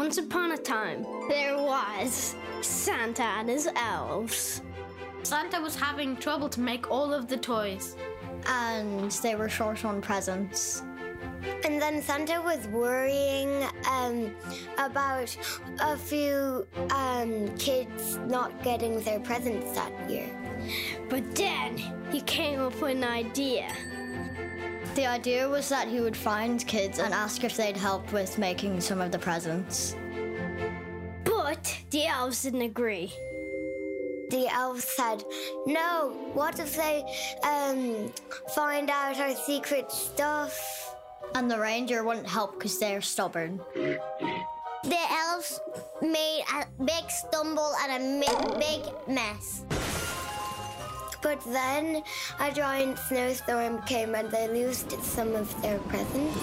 Once upon a time, there was Santa and his elves. Santa was having trouble to make all of the toys. And they were short on presents. And then Santa was worrying um, about a few um, kids not getting their presents that year. But then he came up with an idea. The idea was that he would find kids and ask if they'd help with making some of the presents. But the elves didn't agree. The elves said, No, what if they um, find out our secret stuff? And the reindeer wouldn't help because they're stubborn. The elves made a big stumble and a big mess. But then a giant snowstorm came and they lost some of their presents.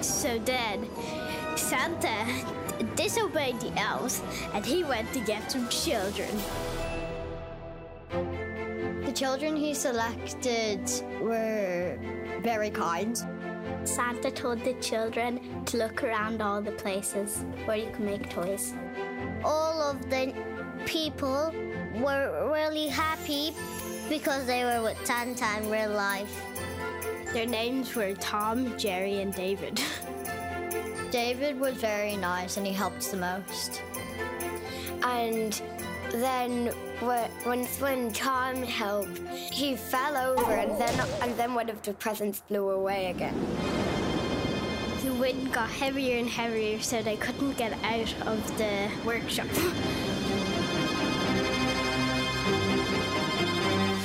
So then, Santa disobeyed the elves and he went to get some children. The children he selected were very kind. Santa told the children to look around all the places where you can make toys. All of the people were really happy because they were with Santa in real life. Their names were Tom, Jerry, and David. David was very nice and he helped the most. And then once when Tom helped, he fell over and then and then one of the presents blew away again. The wind got heavier and heavier so they couldn't get out of the workshop.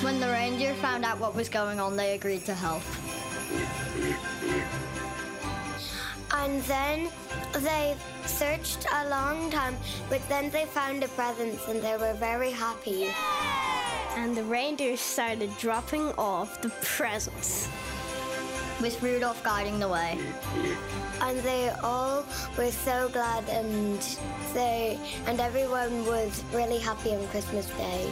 When the reindeer found out what was going on, they agreed to help. And then they searched a long time, but then they found the presents and they were very happy. And the reindeer started dropping off the presents. With Rudolph guiding the way. And they all were so glad and they and everyone was really happy on Christmas Day.